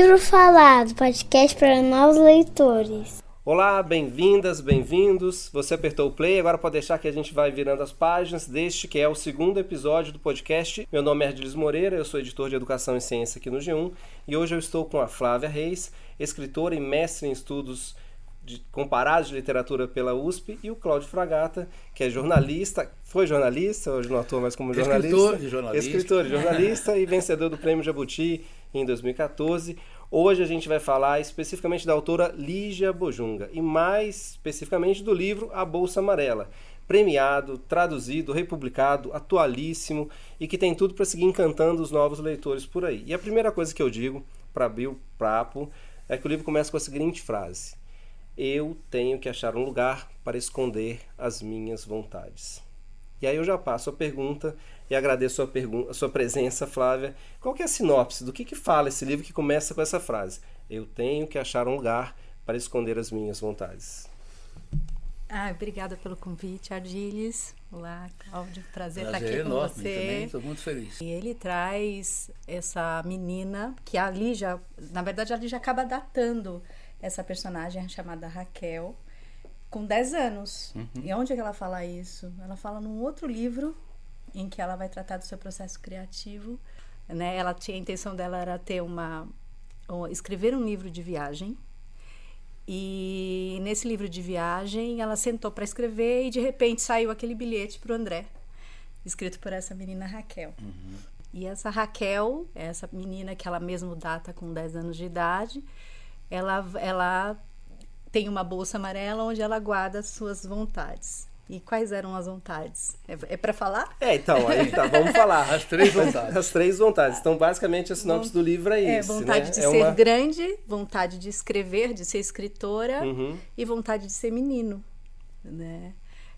Livro Falado, podcast para novos leitores. Olá, bem-vindas, bem-vindos. Você apertou o play, agora pode deixar que a gente vai virando as páginas deste que é o segundo episódio do podcast. Meu nome é Ardilis Moreira, eu sou editor de Educação e Ciência aqui no G1 e hoje eu estou com a Flávia Reis, escritora e mestre em estudos de, comparados de literatura pela USP, e o Cláudio Fragata, que é jornalista, foi jornalista, hoje não atua mais como jornalista. Escritor e jornalista. Escritor e jornalista e vencedor do Prêmio Jabuti em 2014. Hoje a gente vai falar especificamente da autora Lígia Bojunga e mais especificamente do livro A Bolsa Amarela, premiado, traduzido, republicado, atualíssimo e que tem tudo para seguir encantando os novos leitores por aí. E a primeira coisa que eu digo para abrir o papo é que o livro começa com a seguinte frase: eu tenho que achar um lugar para esconder as minhas vontades. E aí eu já passo a pergunta e agradeço a, pergun a sua presença, Flávia. Qual que é a sinopse? Do que, que fala esse livro que começa com essa frase? Eu tenho que achar um lugar para esconder as minhas vontades. Ah, obrigada pelo convite, Ardiles. Olá, Cláudio. Prazer, Prazer estar aqui enorme, com você. Também estou muito feliz. E ele traz essa menina que ali já, na verdade, ali já acaba datando essa personagem chamada Raquel, com 10 anos. Uhum. E onde é que ela fala isso? Ela fala num outro livro em que ela vai tratar do seu processo criativo. Né? Ela tinha a intenção dela era ter uma escrever um livro de viagem. E nesse livro de viagem, ela sentou para escrever e de repente saiu aquele bilhete para o André, escrito por essa menina Raquel. Uhum. E essa Raquel, essa menina que ela mesmo data com 10 anos de idade, ela, ela tem uma bolsa amarela onde ela guarda as suas vontades. E quais eram as vontades? É, é para falar? É, então, aí tá, vamos falar. As três vontades. As três vontades. Então, basicamente, a sinopse do livro é, é isso. vontade né? de é ser uma... grande, vontade de escrever, de ser escritora uhum. e vontade de ser menino, né?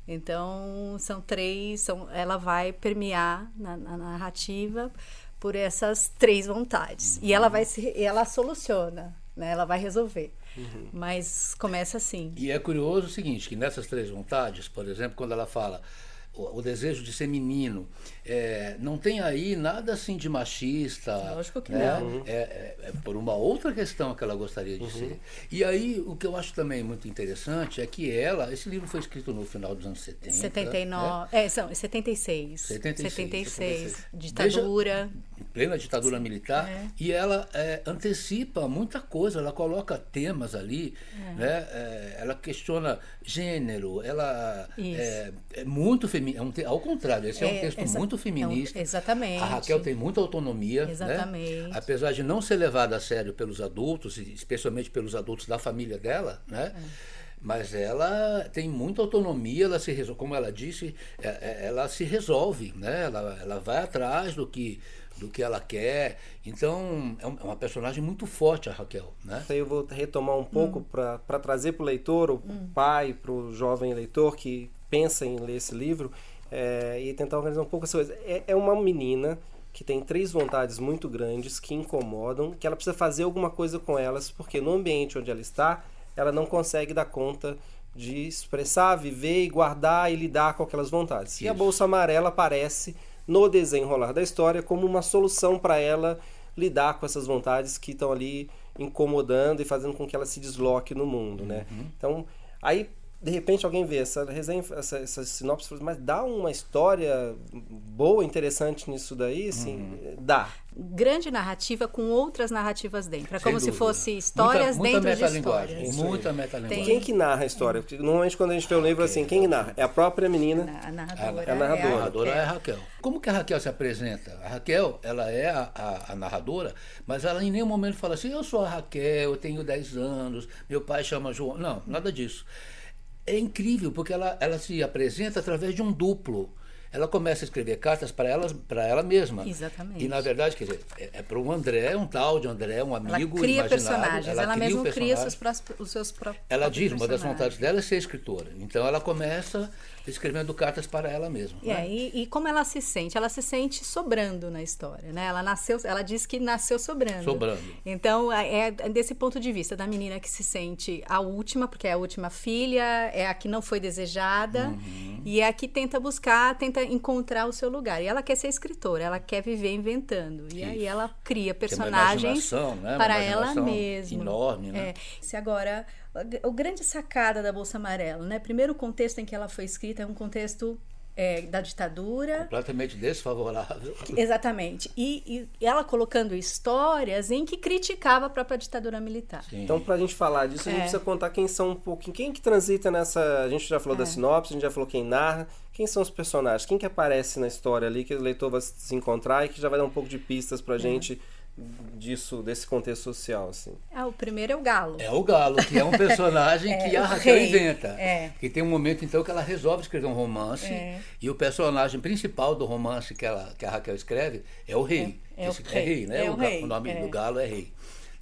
Então, são três, são, ela vai permear na, na narrativa por essas três vontades. Uhum. E ela vai se, ela soluciona né? Ela vai resolver. Uhum. Mas começa assim. E é curioso o seguinte, que nessas três vontades, por exemplo, quando ela fala o, o desejo de ser menino, é, não tem aí nada assim de machista. Lógico que né? não. É, é, é, por uma outra questão que ela gostaria de uhum. ser. E aí, o que eu acho também muito interessante é que ela, esse livro foi escrito no final dos anos 70. 79, né? é, são 76. 76. 76. 76. Ditadura. Veja, plena ditadura Sim. militar, é. e ela é, antecipa muita coisa, ela coloca temas ali, é. né? É, ela questiona gênero, ela é, é, muito feminina, é um, ao contrário, esse é, um texto muito feminista. Um, exatamente. A Raquel tem muita autonomia. Né? Exatamente. Né? Apesar de não ser levada a sério pelos adultos, especialmente pelos adultos da família dela, né? Mas ela tem muita autonomia, ela se como ela disse, ela se resolve, né? ela, ela vai atrás do que, do que ela quer. Então, é, é uma personagem muito forte a Raquel. Né? Eu vou retomar um pouco hum. para trazer para o leitor, o hum. pai, para o jovem leitor que pensa em ler esse livro, é, e tentar organizar um pouco as coisas. É, é uma menina que tem três vontades muito grandes que incomodam, que ela precisa fazer alguma coisa com elas, porque no ambiente onde ela está, ela não consegue dar conta de expressar, viver e guardar e lidar com aquelas vontades. Isso. E a bolsa amarela aparece no desenrolar da história como uma solução para ela lidar com essas vontades que estão ali incomodando e fazendo com que ela se desloque no mundo, né? Uhum. Então, aí de repente alguém vê essa resenha, essa, essa sinopse, mas dá uma história boa, interessante nisso daí, assim, uhum. dá. Grande narrativa com outras narrativas dentro. É como dúvida. se fosse histórias muita, muita dentro de histórias. Muita metalinguagem. Quem que narra a história? Porque normalmente quando a gente vê um livro assim, quem narra? É a própria menina. A narradora. É a narradora. A narradora é a Raquel. Como que a Raquel se apresenta? A Raquel, ela é a, a, a, narradora, mas ela em nenhum momento fala assim, eu sou a Raquel, eu tenho 10 anos, meu pai chama João. Não, nada disso é incrível, porque ela, ela se apresenta através de um duplo ela começa a escrever cartas para ela, para ela mesma. Exatamente. E na verdade, quer dizer, é, é para um André, um tal de André, um amigo ela cria imaginário. Personagens. Ela, ela cria mesma cria seus, os seus próprios Ela diz, uma das vontades dela é ser escritora. Então ela começa escrevendo cartas para ela mesma. E, né? e, e, como ela se sente? Ela se sente sobrando na história, né? Ela nasceu, ela diz que nasceu sobrando. Sobrando. Então é, é desse ponto de vista da menina que se sente a última, porque é a última filha, é a que não foi desejada uhum. e é a que tenta buscar, tenta encontrar o seu lugar. E ela quer ser escritora, ela quer viver inventando. E aí Isso. ela cria personagens né? Para ela mesma. Enorme, né? É. Se agora, o- grande sacada da Bolsa Amarela, né? Primeiro o contexto em que ela foi escrita é um contexto é, da ditadura. Completamente desfavorável. Exatamente. E, e ela colocando histórias em que criticava a própria ditadura militar. Sim. Então, pra gente falar disso, a gente É. precisa contar quem são um pouquinho. Quem que transita nessa. A gente já falou da sinopse, a gente já falou quem narra. Quem são os personagens? Quem que aparece na história ali que o leitor vai se encontrar e que já vai dar um pouco de pistas pra gente disso, desse contexto social, assim. Ah, o primeiro é o Galo. É o Galo, que é um personagem É, que a Raquel rei. inventa. É. Que tem um momento, então, que ela resolve escrever um romance. É. E o personagem principal do romance que, ela, que a Raquel escreve é o rei. É, é o Esse- rei. né? É o, o rei, o nome é. do Galo é rei.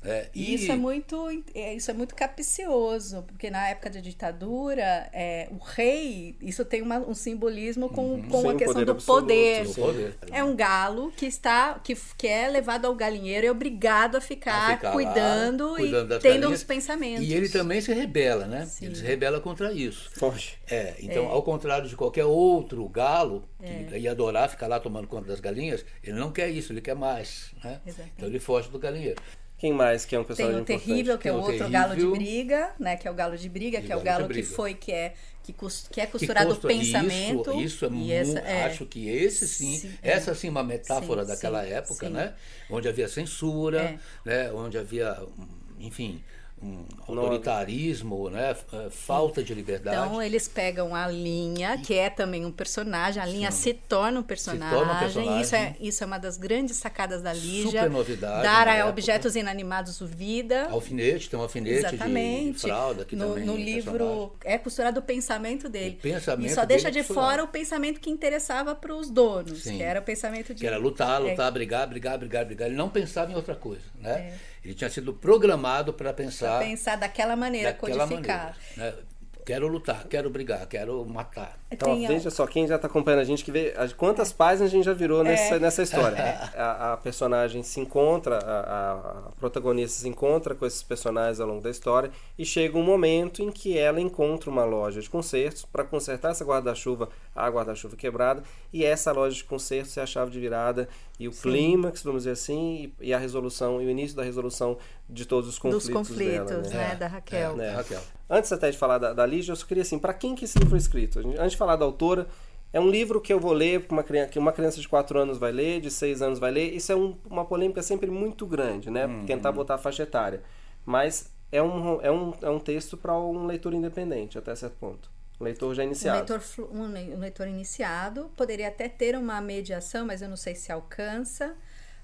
É, E isso é muito, é, isso é muito capcioso, porque na época da ditadura, é, o rei, isso tem uma- um simbolismo com, com Sim, a questão poder do absoluto, poder. poder. É um galo que está, que, que é levado ao galinheiro e é obrigado a ficar, A ficar lá, cuidando, cuidando e tendo galinhas. os pensamentos. E ele também se rebela, né? Sim. Ele se rebela contra isso. Foge. É, então, ao contrário de qualquer outro galo que É. ia adorar ficar lá tomando conta das galinhas, ele não quer isso, ele quer mais. Né? Então ele foge do galinheiro. Quem mais que é um Tem personagem o terrível, que é Tem outro galo de terrível. briga, né? Que é o galo de briga, que é o galo que foi, que é, que, cos- que é Que costurado consta- o pensamento. Isso, isso é muito. essa- é. Acho que esse sim, Sim, é. essa sim é uma metáfora Sim, daquela sim, época, sim. né? Onde havia censura, É. né? Onde havia, hum, enfim, um autoritarismo, né? F- Falta de liberdade. Então eles pegam a linha, que é também um personagem, a linha se torna um personagem. torna um personagem. Isso, é, isso é uma das grandes sacadas da Lígia. Super novidade Dar a época. objetos inanimados vida. Alfinete, tem um alfinete de- de, Exatamente. fralda que no, também no é livro personagem. é costurado o pensamento dele. O pensamento e só deixa dele é de costurado. fora o pensamento que interessava para os donos, Sim. que era o pensamento de Que era lutar, É. lutar, brigar, brigar, brigar, brigar. Ele não pensava em outra coisa, né? Ele tinha sido programado para pensar pra pensar daquela maneira, daquela codificar. maneira. Né? Quero lutar, quero brigar, quero matar. Então, Tem a- veja só, quem já está acompanhando a gente, que vê as- quantas páginas a gente já virou nessa, É. nessa história. A, a personagem se encontra, a, a- protagonista se encontra com esses personagens ao longo da história e chega um momento em que ela encontra uma loja de consertos para consertar essa guarda-chuva, a guarda-chuva quebrada, e essa loja de consertos é a chave de virada e o clímax, vamos dizer assim, e, e a resolução, e o início da resolução de todos os conflitos, dos conflitos, dela, né? né, da Raquel. É, Né? Raquel. Antes até de falar da, da Lígia, eu só queria assim, para quem que esse livro foi escrito? A gente- Antes falar da autora, é um livro que eu vou ler, que uma criança, que uma criança de 4 anos vai ler, de 6 anos vai ler. Isso é um- uma polêmica sempre muito grande, né? Uhum. Tentar botar a faixa etária. Mas é um, é um, é um texto para um leitor independente, até certo ponto. Um leitor já iniciado. leitor, um le- um leitor iniciado poderia até ter uma mediação, mas eu não sei se alcança.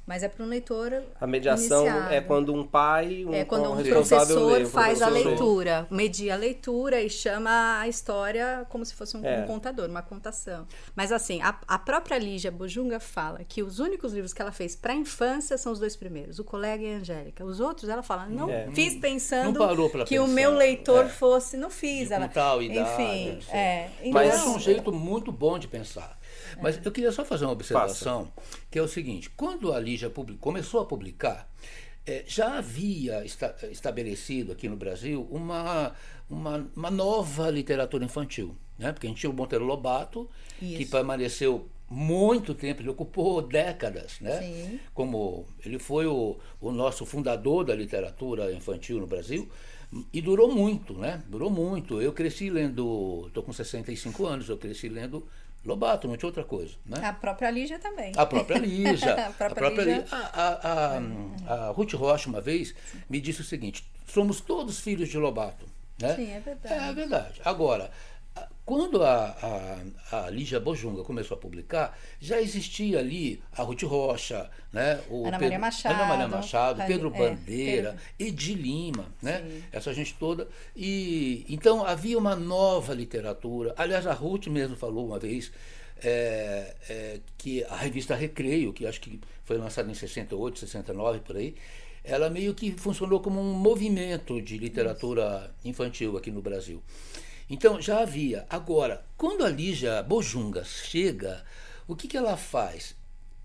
Mas é para um leitor. A mediação iniciado. é quando um pai, um, É quando um professor lê, um faz a professor leitura, media a leitura e chama a história como se fosse um, É. um contador, uma contação. Mas assim, a, a própria Lígia Bojunga fala que os únicos livros que ela fez para a infância são os dois primeiros, O Colega e a Angélica. Os outros ela fala, não É. fiz pensando Não que o pensar. meu leitor É. fosse, não fiz. De ela, tal idade, enfim, sei. é. Mas Então, acho um jeito muito bom de pensar. Mas eu queria só fazer uma observação, que é o seguinte: quando a Lígia publi- começou a publicar, eh, já havia esta- estabelecido aqui no Brasil uma, uma, uma nova literatura infantil. Né? Porque a gente tinha o Monteiro Lobato, que Isso. permaneceu muito tempo, ele ocupou décadas, né? Sim. Como ele foi o, o nosso fundador da literatura infantil no Brasil, e durou muito, né? Durou muito. Eu cresci lendo, estou com 65 anos, eu cresci lendo Lobato, não tinha outra coisa, né? a própria Lígia também. A própria Lígia. A própria Lígia. Lí- A, a, a, Ruth Rocha, uma vez, me disse o seguinte: somos todos filhos de Lobato. Né? Sim, é verdade. É verdade. Agora, quando a, a, a Lígia Bojunga começou a publicar, já existia ali a Ruth Rocha, né? o Ana Maria Machado, Ana Maria Machado, a- Pedro é, Bandeira, Edi Lima, né? essa gente toda. E então havia uma nova literatura. Aliás, a Ruth mesmo falou uma vez é, é, que a revista Recreio, que acho que foi lançada em 68, 69 por aí, ela meio que funcionou como um movimento de literatura infantil aqui no Brasil. Então já havia. Agora, quando a Lígia Bojunga chega, o que, que ela faz?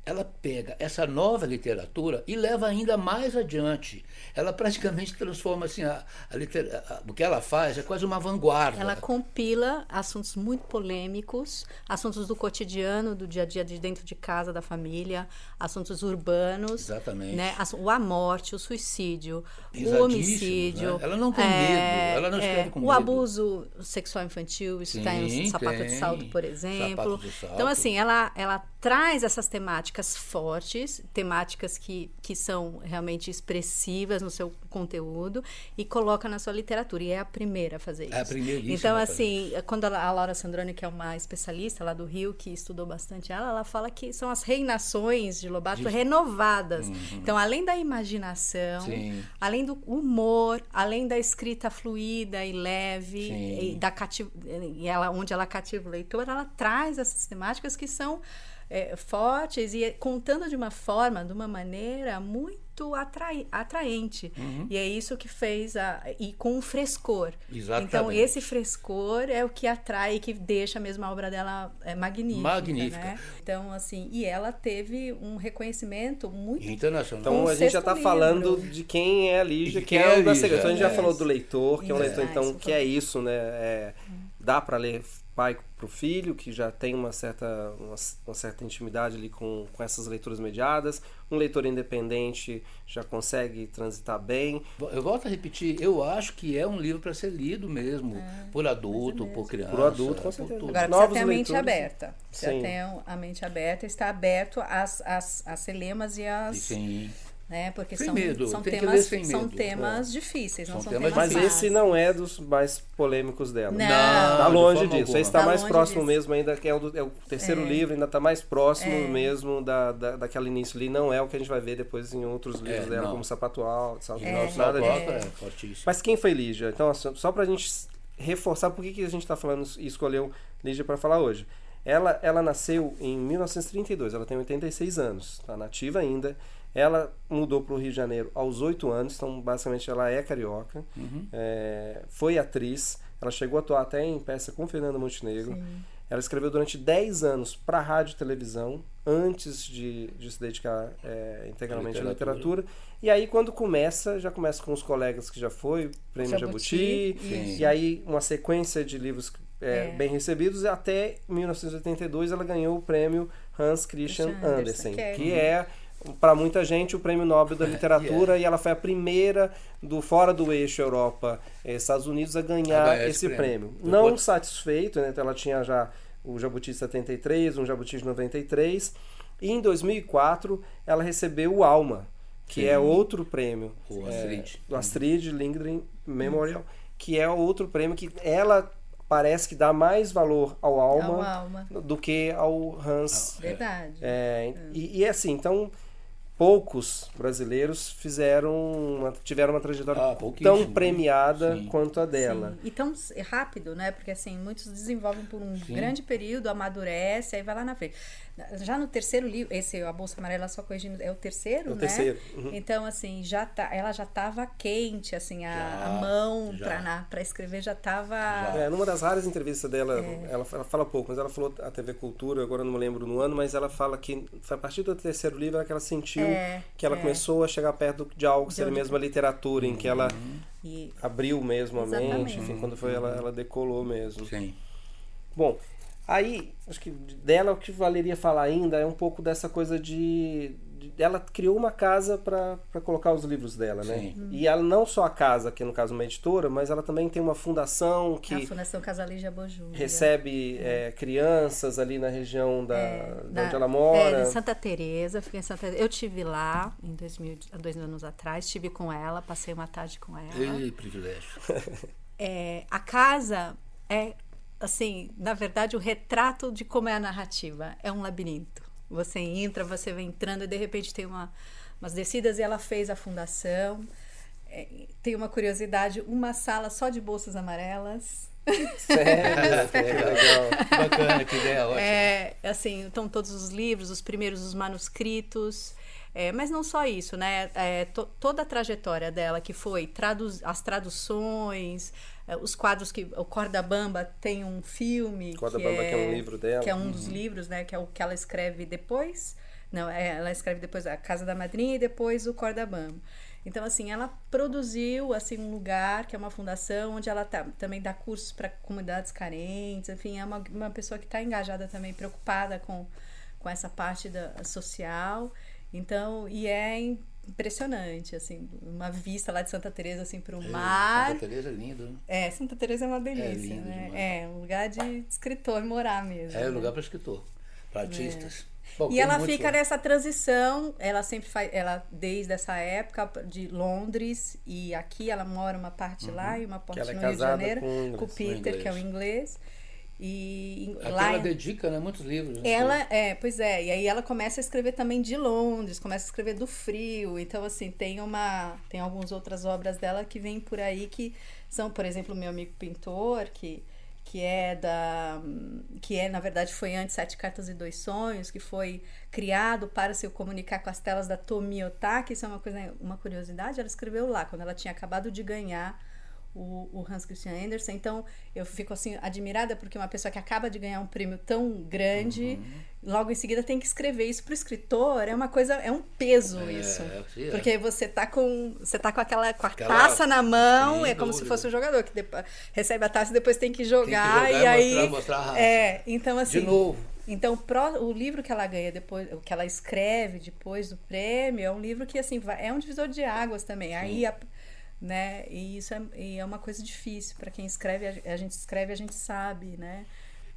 Ela pega essa nova literatura e leva ainda mais adiante. Ela praticamente transforma assim a, a, litera, a o que ela faz é quase uma vanguarda. Ela compila assuntos muito polêmicos, assuntos do cotidiano, do dia a dia de dentro de casa da família, assuntos urbanos, Exatamente. né? A morte, o suicídio, o Pesadíssimo, homicídio. né? Ela não tem é, medo, ela não escreve é, com O medo. abuso sexual infantil, isso está em Sim, Sapato de tem. Salto, por exemplo. De. Então, assim, ela, ela traz essas temáticas fortes, temáticas que, que são realmente expressivas no seu conteúdo e coloca na sua literatura. E é a primeira a fazer isso. É a primeiríssima Então, assim, quando a Laura Sandrone, que é uma especialista lá do Rio, que estudou bastante ela, ela fala que são as reinações de Lobato renovadas. Então, além da imaginação, Sim. além do humor, além da escrita fluida e leve, Sim. e, da cati- e ela, onde ela cativa o leitor, ela traz essas temáticas que são é, fortes e contando de uma forma, de uma maneira muito atrai- atraente. Uhum. E é isso que fez a, e com um frescor. Exatamente. Então esse frescor é o que atrai e que deixa mesmo a obra dela é, magnífica. Magnífica. né? Então assim, e ela teve um reconhecimento muito Internacional. Então Um a gente já está falando de quem é a Lígia, De que quem é é a o da Lígia, segunda. Então a gente já é. falou do leitor, que é um leitor então Isso, que é isso, né? É, dá para ler pai para o filho, que já tem uma certa, uma, uma certa intimidade ali com, com essas leituras mediadas. Um leitor independente já consegue transitar bem. Eu volto a repetir, eu acho que é um livro para ser lido mesmo, por adulto, por criança. Por adulto, com certeza. tudo. Agora Novos precisa ter a mente leitores, aberta. Precisa sim. ter a mente aberta, está aberto às, às, às celemas e às. Sim. Né, porque Sem são, medo, são tem que temas, ler sem são medo. temas difíceis, não São são, temas temas Mas esse não é dos mais polêmicos dela. Não. Tá de longe disso. alguma. Esse está Tá mais próximo disso. mesmo ainda, que é o, do- é o terceiro É. livro, ainda está mais próximo mesmo da, da, daquele início ali. Não é o que a gente vai ver depois em outros livros É, dela, não. como Sapato Alto, Salto É, Alto, nada disso. É. Mas quem foi Lígia? Então, assim, só pra gente reforçar por que, que a gente está falando e escolheu Lígia para falar hoje. Ela, ela nasceu em 1932, ela tem 86 anos, está nativa ainda. Ela mudou para o Rio de Janeiro aos 8 anos, então basicamente ela é carioca. É, foi atriz, ela chegou a atuar até em peça com Fernanda Montenegro. Ela escreveu durante 10 anos para rádio e televisão, antes de, de se dedicar é, integralmente à Literatura. literatura. E aí, quando começa, já começa com os colegas que já foi, Prêmio Jabuti, Jabuti, e aí uma sequência de livros é, É. bem recebidos, até 1982 ela ganhou o prêmio Hans Christian Christian Andersen, Andersen, que é- que é, para muita gente, o prêmio Nobel da Literatura, e ela foi a primeira do fora do eixo Europa, eh, Estados Unidos, a ganhar, A ganhar esse esse prêmio. prêmio. Não Depois- satisfeito, né? então ela tinha já o Jabuti de 73, um Jabuti de 93, e em 2004 ela recebeu o Alma, que Sim. é outro prêmio O é, Astrid. do Astrid Lindgren Memorial, que é outro prêmio que ela parece que dá mais valor ao Alma, Ao Alma. do que ao Hans. Verdade. É, e, e assim, então poucos brasileiros fizeram uma- tiveram uma trajetória Ah, tão premiada Sim. quanto a dela. Sim. E tão s- rápido, né? Porque assim, muitos desenvolvem por um Sim. grande período, amadurece, aí vai lá na frente. Já no terceiro livro, esse A Bolsa Amarela, só corrigindo, é o terceiro, É o né? terceiro, uhum. Então, assim, já tá, ela já estava quente, assim, a, Já, a mão pra escrever já estava... É, numa das raras entrevistas dela, É. ela, ela fala pouco, mas ela falou à TV Cultura, agora eu não me lembro no ano, mas ela fala que foi a partir do terceiro livro que ela sentiu É, que ela é. começou a chegar perto de algo que seria mesmo a literatura, em que ela E, abriu mesmo a mente, Exatamente. enfim, quando foi ela, ela decolou mesmo. Sim. Bom, aí, acho que dela o que valeria falar ainda é um pouco dessa coisa de. de- ela criou uma casa para colocar os livros dela, né? Sim. E ela não só a casa, que é no caso uma editora, mas ela também tem uma fundação a que Fundação Casalija Bojúlia. recebe é, crianças ali na região da, de Na- onde ela mora. É, em Santa Teresa, fiquei em Santa Eu tive lá em 2000, há dois anos atrás, estive com ela, passei uma tarde com ela. Ei, privilégio. É, a casa é, assim, na verdade, o retrato de como é a narrativa. É um labirinto. Você entra, você vai entrando e de repente tem uma, umas descidas e ela fez a fundação. É, tem uma curiosidade, uma sala só de bolsas amarelas. Sério, que legal. Bacana, que ideia ótima. É, assim, estão todos os livros, os primeiros, os manuscritos. É, mas não só isso, né? É, to- toda a trajetória dela, que foi traduz, as traduções, os quadros que. O Corda Bamba tem um filme. Corda Bamba, que é um livro dela. Que é um dos livros, né? Que é o que ela escreve depois Não, é, ela escreve depois a Casa da Madrinha e depois o Corda Bamba. Então, assim, ela produziu assim um lugar que é uma fundação onde ela tá, também dá cursos para comunidades carentes. Enfim, é uma, uma pessoa que está engajada também, preocupada com, com essa parte da, social. Então, e é impressionante, assim, uma vista lá de Santa Teresa assim para o é, mar. Santa Teresa é lindo, né? É, Santa Teresa é uma delícia, é lindo né? Demais. É um lugar de escritor morar mesmo. É um né? lugar para escritor, para artistas. É. Bom, e ela fica nessa transição, ela sempre faz, ela desde essa época de Londres e aqui ela mora uma parte uhum. lá e uma parte no é Rio de Janeiro com, com o Peter, que é o inglês. E Aqui lá ela dedica, né, muitos livros. Né? Ela é, pois é, e aí ela começa a escrever também de Londres, começa a escrever do frio. Então assim, tem uma tem algumas outras obras dela que vêm por aí que são, por exemplo, o meu amigo pintor, que que é da que é na verdade foi antes Sete Cartas e Dois Sonhos, que foi criado para se comunicar com as telas da Tomi Otaki, isso é uma coisa uma curiosidade, ela escreveu lá quando ela tinha acabado de ganhar o, o, Hans Christian Andersen. Então, eu fico assim admirada porque uma pessoa que acaba de ganhar um prêmio tão grande, uhum. logo em seguida tem que escrever isso para o escritor, é uma coisa, é um peso é, isso. É. Porque você tá com, você tá com aquela com a aquela, taça na mão, é como dúvida. se fosse um jogador que depois, recebe a taça e depois tem que jogar, tem que jogar e, aí mostrar, mostrar a raça. É, então assim, de novo. Então, o livro que ela ganha depois, o que ela escreve depois do prêmio, é um livro que assim vai, é um divisor de águas também. Sim. Aí a, né? E isso é, e é uma coisa difícil para quem escreve. A, gente escreve, a gente sabe, né?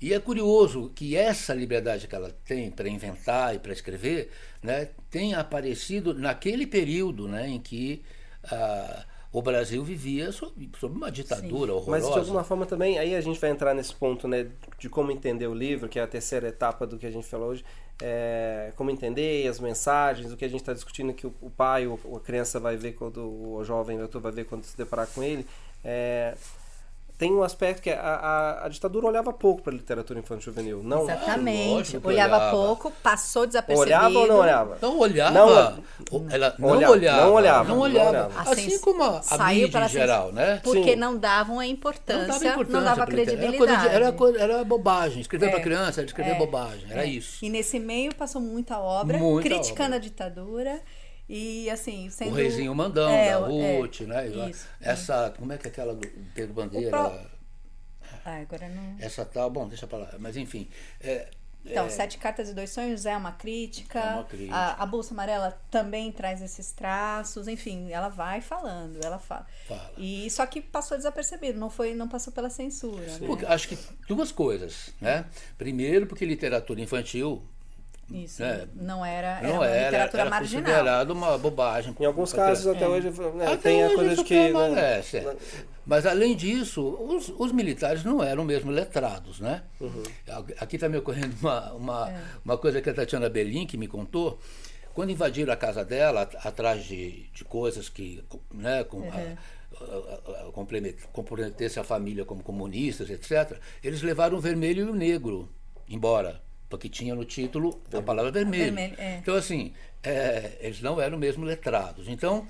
E é curioso que essa liberdade que ela tem para inventar e para escrever, né, tem aparecido naquele período, né, em que ah, o Brasil vivia sob, sob uma ditadura Sim. horrorosa. Mas de alguma forma também, aí a gente vai entrar nesse ponto, né, de como entender o livro, que é a terceira etapa do que a gente falou hoje, é, como entender as mensagens, o que a gente está discutindo que o, o pai ou a criança vai ver quando o jovem leitor vai ver quando se deparar com ele. É, tem um aspecto que a, a, a ditadura olhava pouco para a literatura infantil juvenil. Não, Exatamente. olhava, olhava, pouco, passou desapercebido. Olhava ou não olhava? Não olhava. Não, ela não olhava. olhava. Não olhava. Não olhava. Assim, assim como a, a mídia em geral, né? Porque Sim. não davam a importância, não dava, importância não dava credibilidade. Era, de, era, era, bobagem. Escrever é. para criança era escrever é. bobagem. Era é. isso. E nesse meio passou muita obra, muita criticando obra. a ditadura. E assim, sendo... O Reizinho Mandão, é, da Ruth, é, né? Isso, Essa, como é que é aquela do Pedro Bandeira? Pro... Ah, agora não. Essa tal, bom, deixa pra lá. Mas enfim. É, então, é... Sete Cartas e Dois Sonhos é uma crítica. É uma crítica. A, a, Bolsa Amarela também traz esses traços. Enfim, ela vai falando, ela fala. fala. E só que passou desapercebido, não foi, não passou pela censura. Né? Porque, acho que duas coisas, né? Primeiro, porque literatura infantil isso, né? não era, era não era, literatura era marginal. considerado uma bobagem. Em alguns casos, até é. hoje, né, até tem hoje a coisa de que... Né, é. Mas, além disso, os, os, militares não eram mesmo letrados, né? Uhum. Aqui está me ocorrendo uma, uma, é. uma coisa que a Tatiana Belin, que me contou, quando invadiram a casa dela, atrás de, de coisas que, né, com, uhum. a, a, a, comprometesse a família como comunistas, etc., eles levaram o vermelho e o negro embora porque tinha no título a palavra vermelho. vermelho é. Então, assim, é, eles não eram mesmo letrados. Então,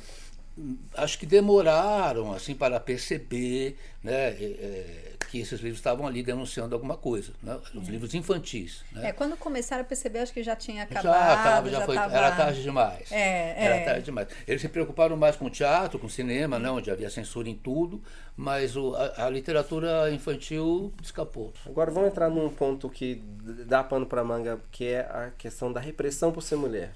acho que demoraram assim para perceber né, é, é, que esses livros estavam ali denunciando alguma coisa, né, os é. livros infantis. Né. É, quando começaram a perceber, acho que já tinha acabado. Já, tava, já, já foi, tava... Era tarde demais. É, era tarde demais. Eles se preocuparam mais com o teatro, com o cinema, né, onde havia censura em tudo, mas o, a, a, literatura infantil escapou. Agora vamos entrar num ponto que dá pano para manga, que é a questão da repressão por ser mulher.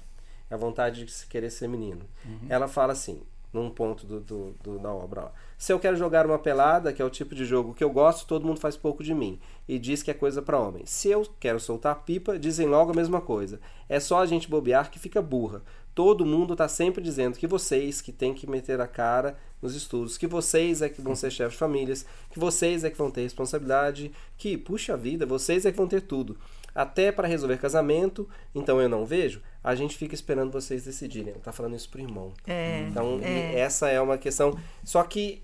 A vontade de querer ser menino. Uhum. Ela fala assim: num ponto do, do, do, da obra lá. Se eu quero jogar uma pelada, que é o tipo de jogo que eu gosto, todo mundo faz pouco de mim e diz que é coisa para homem. Se eu quero soltar pipa, dizem logo a mesma coisa. É só a gente bobear que fica burra. Todo mundo está sempre dizendo que vocês que têm que meter a cara nos estudos, que vocês é que vão ser chefes de famílias, que vocês é que vão ter responsabilidade, que, puxa vida, vocês é que vão ter tudo até para resolver casamento, então eu não vejo, a gente fica esperando vocês decidirem. Ela tá falando isso pro irmão. É, então, é. essa é uma questão. Só que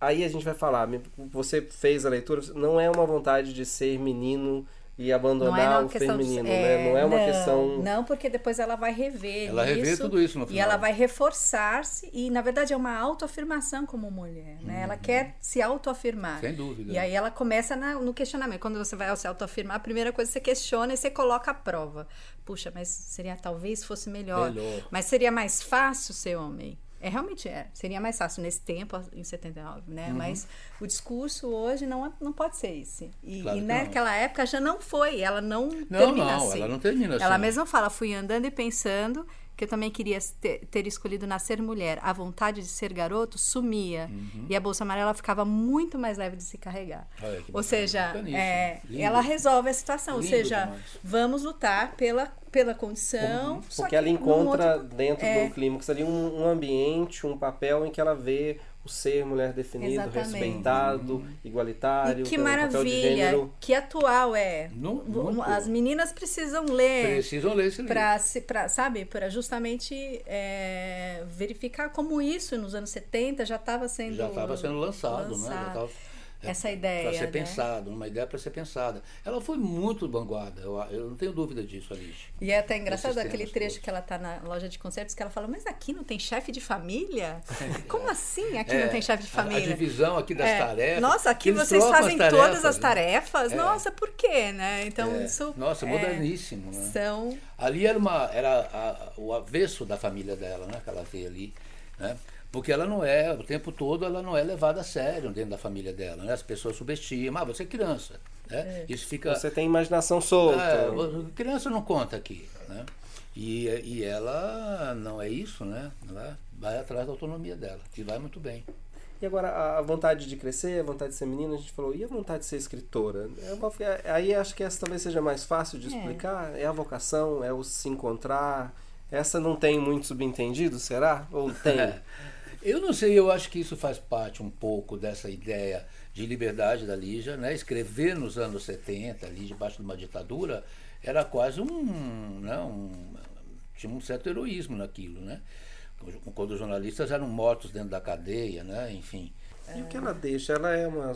aí a gente vai falar, você fez a leitura, não é uma vontade de ser menino e abandonar o feminino, de, é, né? Não é uma não, questão. Não, porque depois ela vai rever. Ela isso, rever tudo isso no final. E ela vai reforçar-se, e na verdade é uma autoafirmação como mulher, né? Uhum. Ela quer se autoafirmar. Sem dúvida. E aí ela começa na, no questionamento. Quando você vai se autoafirmar, a primeira coisa que você questiona e você coloca a prova. Puxa, mas seria talvez fosse melhor. melhor. Mas seria mais fácil ser homem. É, realmente é. Seria mais fácil nesse tempo, em 79, né? Uhum. Mas o discurso hoje não, é, não pode ser esse. E, claro e naquela não. época já não foi. Ela não, não termina não, assim. ela não termina assim. Ela mesma fala, fui andando e pensando que eu também queria ter, ter, escolhido nascer mulher. A vontade de ser garoto sumia. Uhum. E a bolsa amarela ficava muito mais leve de se carregar. Olha, Ou seja, é, ela resolve a situação. Lindo Ou seja, demais. vamos lutar pela, pela condição. Porque ela encontra outro, dentro é, do clímax ali um, um ambiente, um papel em que ela vê o ser mulher definido, Exatamente. respeitado, uhum. igualitário. E que maravilha, que atual é. No, As meninas precisam ler. Precisam ler esse livro. Pra, pra, sabe, para justamente é, verificar como isso nos anos 70 já estava sendo. Já estava sendo lançado, lançado. né? Já tava essa ideia. Para ser né? pensado, uma ideia para ser pensada. Ela foi muito vanguarda, eu, eu não tenho dúvida disso, Alice. E é até engraçado aquele trecho todos. que ela está na loja de concertos que ela fala: Mas aqui não tem chefe de família? Como assim aqui é, não tem chefe de família? A, a divisão aqui das é. tarefas. Nossa, aqui vocês fazem as todas as tarefas? Né? Nossa, por quê, né? Então é. isso. Nossa, moderníssimo. Né? São. Ali era, uma, era a, o avesso da família dela, né? Que ela vê ali. Né? Porque ela não é, o tempo todo, ela não é levada a sério dentro da família dela. Né? As pessoas subestimam, ah, você é criança. Né? É. Isso fica... Você tem imaginação solta. É, criança não conta aqui. Né? E, e ela não é isso, né? Ela vai atrás da autonomia dela, que vai muito bem. E agora, a vontade de crescer, a vontade de ser menina, a gente falou, e a vontade de ser escritora? É uma, é, aí acho que essa talvez seja mais fácil de é. explicar. É, é a vocação, é o se encontrar. Essa não tem muito subentendido, será? Ou tem? Eu não sei, eu acho que isso faz parte um pouco dessa ideia de liberdade da Lígia, né? Escrever nos anos 70, ali debaixo de uma ditadura, era quase um, né? um tinha um certo heroísmo naquilo, né? Quando os jornalistas eram mortos dentro da cadeia, né? Enfim, e o que ela deixa? Ela é uma,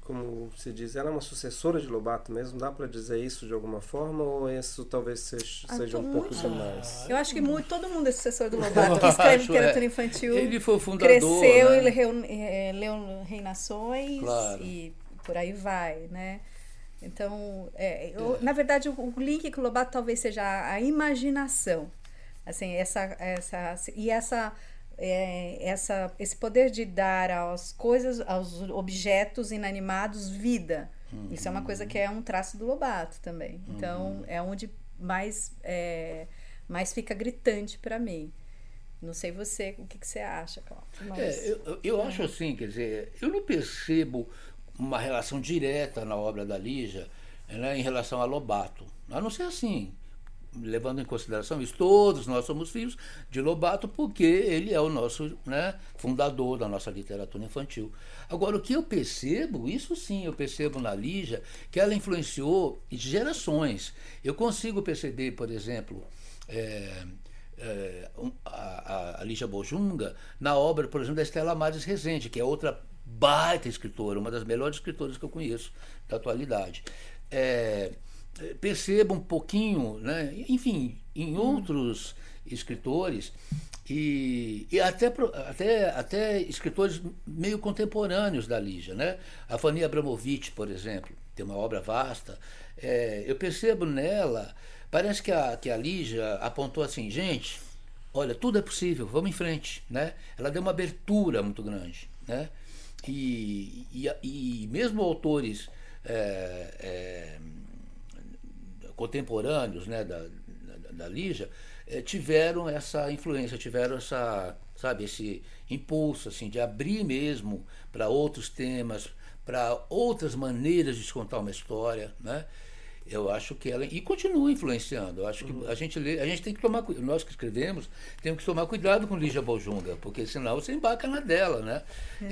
como se diz, ela é uma sucessora de Lobato mesmo? Dá para dizer isso de alguma forma? Ou isso talvez seja, ah, um muito... pouco demais? Eu acho que muito, todo mundo é sucessor do Lobato, que escreve literatura é. infantil. Ele foi o fundador. Cresceu, né? ele é, leu Reinações claro. e por aí vai, né? Então, é, eu, na verdade, o, o link com o Lobato talvez seja a, a imaginação. Assim, essa, essa, e essa é, essa, esse poder de dar às coisas, aos objetos inanimados vida. Uhum. Isso é uma coisa que é um traço do Lobato também. Então, uhum. é onde mais, é, mais fica gritante para mim. Não sei você, o que, que você acha, Cláudio? Mas... É, eu, eu é. acho assim, quer dizer, eu não percebo uma relação direta na obra da Lígia né, em relação a Lobato. A não ser assim, levando em consideração isso, todos nós somos filhos de Lobato, porque ele é o nosso né, fundador da nossa literatura infantil. Agora, o que eu percebo, isso sim, eu percebo na Lígia, que ela influenciou gerações. Eu consigo perceber, por exemplo, é, é, a, a Lígia Bojunga na obra, por exemplo, da Estela Mares Rezende, que é outra baita escritora, uma das melhores escritoras que eu conheço da atualidade. É, perceba um pouquinho, né? enfim, em outros escritores e, e até, até, até escritores meio contemporâneos da Lígia. Né? A Fania Abramovic, por exemplo, tem uma obra vasta. É, eu percebo nela, parece que a, que a Lígia apontou assim, gente, olha, tudo é possível, vamos em frente. Né? Ela deu uma abertura muito grande. Né? E, e, e mesmo autores é, é, contemporâneos né, da, da, da Lígia eh, tiveram essa influência, tiveram essa, sabe, esse impulso assim, de abrir mesmo para outros temas, para outras maneiras de contar uma história. Né? Eu acho que ela. E continua influenciando. Eu acho que uhum. a gente lê, a gente tem que tomar Nós que escrevemos, temos que tomar cuidado com Lígia Bojunga, porque senão você embarca na dela, né?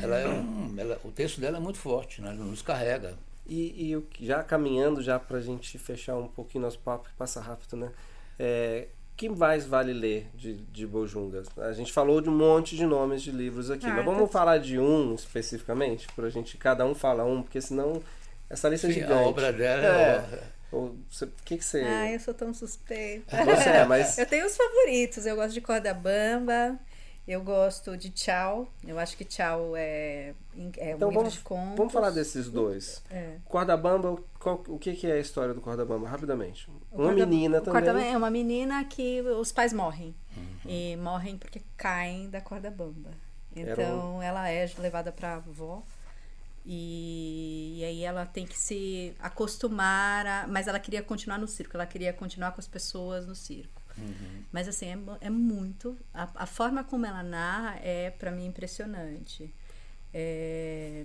Ela é um, ela, o texto dela é muito forte, né? ela nos carrega. E, e já caminhando já para a gente fechar um pouquinho nosso papo, que passa rápido, né? É, que mais vale ler de, de Bojunga? A gente falou de um monte de nomes de livros aqui, ah, mas vamos tá... falar de um especificamente, para a gente cada um falar um, porque senão essa lista é Sim, é gigante. A obra dela é, O que, que você. Ah, eu sou tão suspeita. Você é, mas. eu tenho os favoritos. Eu gosto de Corda Bamba. Eu gosto de Tchau. Eu acho que Tchau é, é então, um vamos, livro de contos. Vamos falar desses dois. É. Corda Bamba, qual, o que, que é a história do Corda Bamba? Rapidamente. O uma Corda- menina o também. Corda Bamba é uma menina que os pais morrem. E morrem porque caem da corda bamba. Então ela é levada pra avó. E, e aí ela tem que se acostumar, a- mas ela queria continuar no circo, ela queria continuar com as pessoas no circo. Mas assim, é, é muito. A, a forma como ela narra é, pra mim, impressionante. É,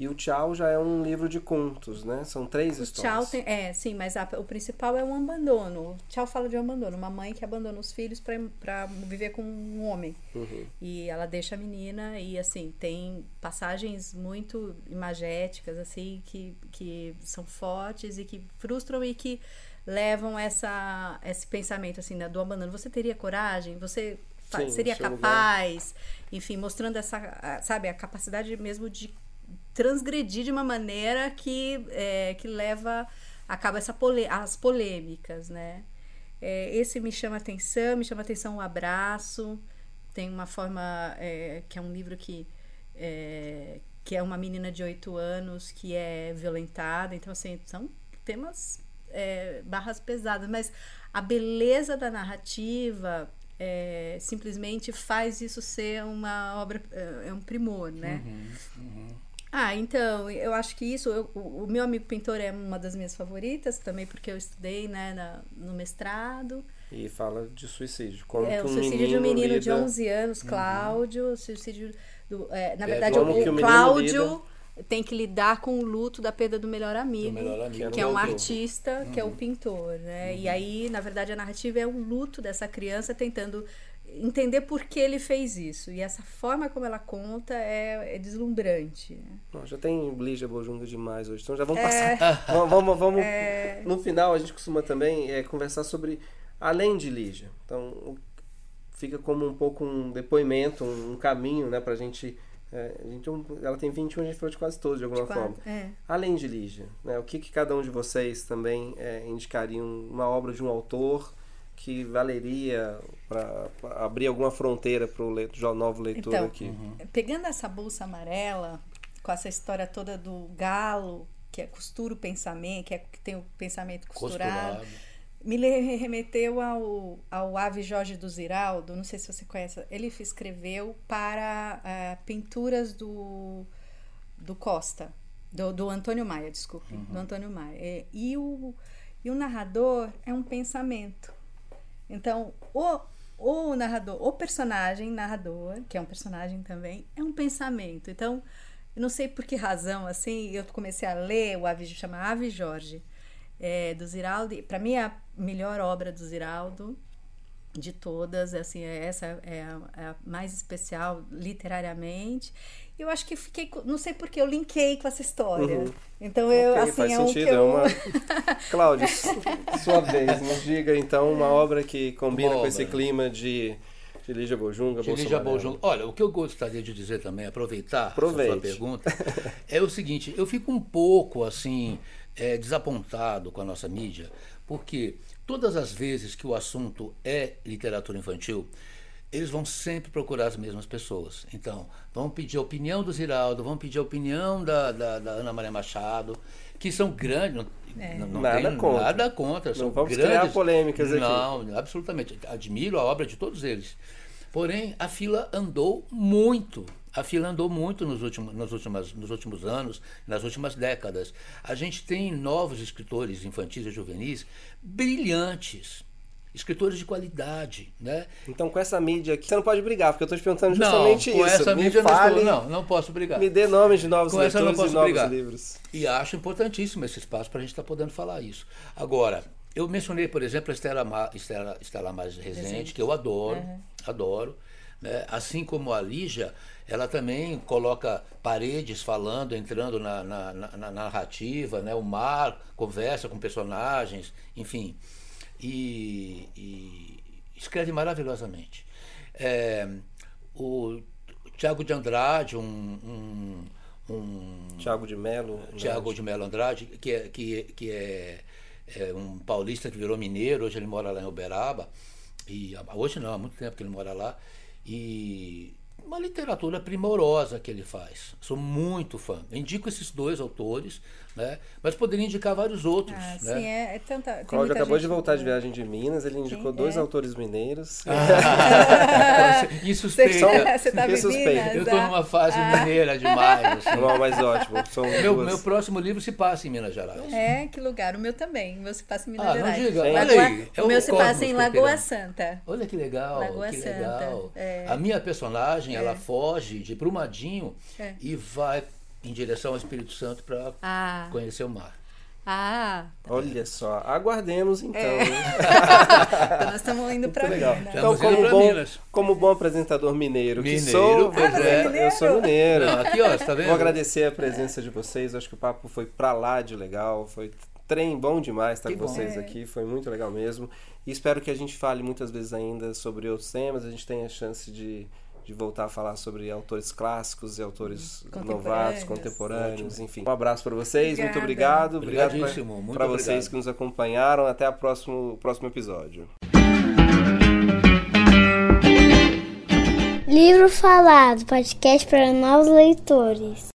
E o Tchau já é um livro de contos, né? São três o histórias. tchau tem, é, sim, mas a- o principal é um abandono. O tchau fala de um abandono, uma mãe que abandona os filhos pra pra viver com um homem. Uhum. E ela deixa a menina e assim, tem passagens muito imagéticas assim que, que são fortes e que frustram e que levam essa esse pensamento assim, né, do abandono. Você teria coragem? Você Sim, seria seu lugar. capaz? Enfim, mostrando essa, sabe, a capacidade mesmo de transgredir de uma maneira que, é, que leva acaba essa pole, as polêmicas, né? É, esse me chama atenção, me chama atenção o abraço. Tem uma forma é, que é um livro que é, que é uma menina de oito anos que é violentada. Então assim são temas é, barras pesadas, mas a beleza da narrativa é, simplesmente faz isso ser uma obra é, é um primor, né? Ah, então, eu acho que isso, eu- o, o meu amigo pintor é uma das minhas favoritas, também porque eu estudei, né, na- no mestrado. E fala de suicídio. Como é, o um suicídio de um menino de lida- 11 anos, Cláudio, o suicídio do, é, na É, verdade, como o, o Cláudio tem que lidar com o luto da perda do melhor amigo. Do melhor amigo. Que é um artista, que é Uhum. o pintor, né? E aí, na verdade, a narrativa é o luto dessa criança tentando entender por que ele fez isso. E essa forma como ela conta é, é deslumbrante. né? Não, já tem Lígia Bojunga demais hoje, então já vamos É. passar. vamos, vamos, vamos- No final, a gente costuma também é, conversar sobre além de Lígia. Então, fica como um pouco um depoimento, um, um caminho, né, pra gente. É, a gente um- ela tem 21, a gente falou de quase todos, de alguma forma. É. Além de Lígia, né, o que, que cada um de vocês também é, indicariam uma obra de um autor que valeria para abrir alguma fronteira para o novo leitor Então, aqui? Pegando essa bolsa amarela, com essa história toda do galo, que é costura o pensamento, que, é, que tem o pensamento costurado, Costurado. Me remeteu ao, ao Ave Jorge do Ziraldo, não sei se você conhece, ele escreveu para ah, pinturas do, do Costa, do, do Antônio Maia, desculpe, do Antônio Maia. É, e, o, e o narrador é um pensamento. Então, o, o narrador, o personagem narrador, que é um personagem também, é um pensamento. Então, eu não sei por que razão, assim, eu comecei a ler o Ave, chama Ave Jorge, é, do Ziraldo. Para mim, é a melhor obra do Ziraldo de todas, assim, é- essa é a, é a mais especial literariamente. Eu acho que fiquei, não sei porque eu linkei com essa história. Uhum. Então eu Ok, assim faz é um sentido, que é eu uma... Cláudio, su- sua vez, nos diga então uma obra que combina Uma com esse clima de, de Lígia Bojunga, De Lígia Bolsonaro. Bojunga. Olha, o que eu gostaria de dizer também, aproveitar Aproveite. a sua pergunta, é o seguinte, eu fico um pouco assim é, desapontado com a nossa mídia, porque todas as vezes que o assunto é literatura infantil, eles vão sempre procurar as mesmas pessoas. Então, vão pedir a opinião do Ziraldo, vão pedir a opinião da, da, da Ana Maria Machado, que são grandes, não, não, não Nada contra. nada contra. São vamos grandes, criar polêmicas aqui. Não, absolutamente. Admiro a obra de todos eles. Porém, a fila andou muito. A fila andou muito nos últimos, nos, últimas, nos últimos anos, nas últimas décadas. A gente tem novos escritores infantis e juvenis brilhantes, escritores de qualidade, né? Então, com essa mídia aqui, você não pode brigar, porque eu estou te perguntando justamente não, com isso. essa me mídia fale, não, estou, não, não posso brigar. me dê nomes de novos Com essa eu não leitores e posso novos brigar. livros. E acho importantíssimo esse espaço para a gente estar podendo falar isso. Agora, eu mencionei, por exemplo, a Estela, Ma, Estela, Estela Mais Rezende, Rezende. que eu adoro, adoro. Né? Assim como a Lígia, ela também coloca paredes falando, entrando na, na- na- na narrativa, né? o mar conversa com personagens, enfim. E, e escreve maravilhosamente. É, o Tiago de Andrade, um- um- um Tiago de Mello. né? Tiago de Melo Andrade, que é, que, que é é um paulista que virou mineiro, hoje ele mora lá em Uberaba. E, hoje não, há muito tempo que ele mora lá. E uma literatura primorosa que ele faz. Sou muito fã. Indico esses dois autores, né? Mas poderia indicar vários outros. Ah, né? sim, é, é tanta. tem Cláudio muita acabou gente de voltar de viagem de Minas, ele indicou Sim, dois é. autores mineiros. e Você, suspeita. você tá em suspeita. Eu estou ah? numa fase mineira demais. assim. Não, mas ótimo. São Meu, duas. meu próximo livro se passa em Minas Gerais. É, que lugar. O meu também. O meu se passa em Minas Ah, não Gerais. diga. Sim. Olha aí. é o meu se passa em Lagoa. Santa. Olha que legal, Lagoa que Santa, legal. é. A minha personagem, ela foge de Brumadinho É. e vai em direção ao Espírito Santo para Ah, conhecer o mar. ah. Olha só, aguardemos então. É. Então nós estamos indo para. Minas. Então, Estamos indo como bom, Minas. como bom apresentador mineiro, que Mineiro, sou, pois Ah, é eu mineiro? sou mineiro. Não, aqui, ó, você tá vendo? Vou agradecer a presença de vocês. Acho que o papo foi pra lá de legal. Foi trem bom demais estar Que com bom. vocês É. aqui. Foi muito legal mesmo. E espero que a gente fale muitas vezes ainda sobre outros temas. A gente tenha a chance de, de voltar a falar sobre autores clássicos e autores Contemporâneos. novatos, contemporâneos, enfim. Um abraço para vocês. Muito Obrigada. obrigado. Obrigado muito para vocês obrigado. que nos acompanharam. Até a próximo, o próximo episódio. Livro Falado, podcast para novos leitores.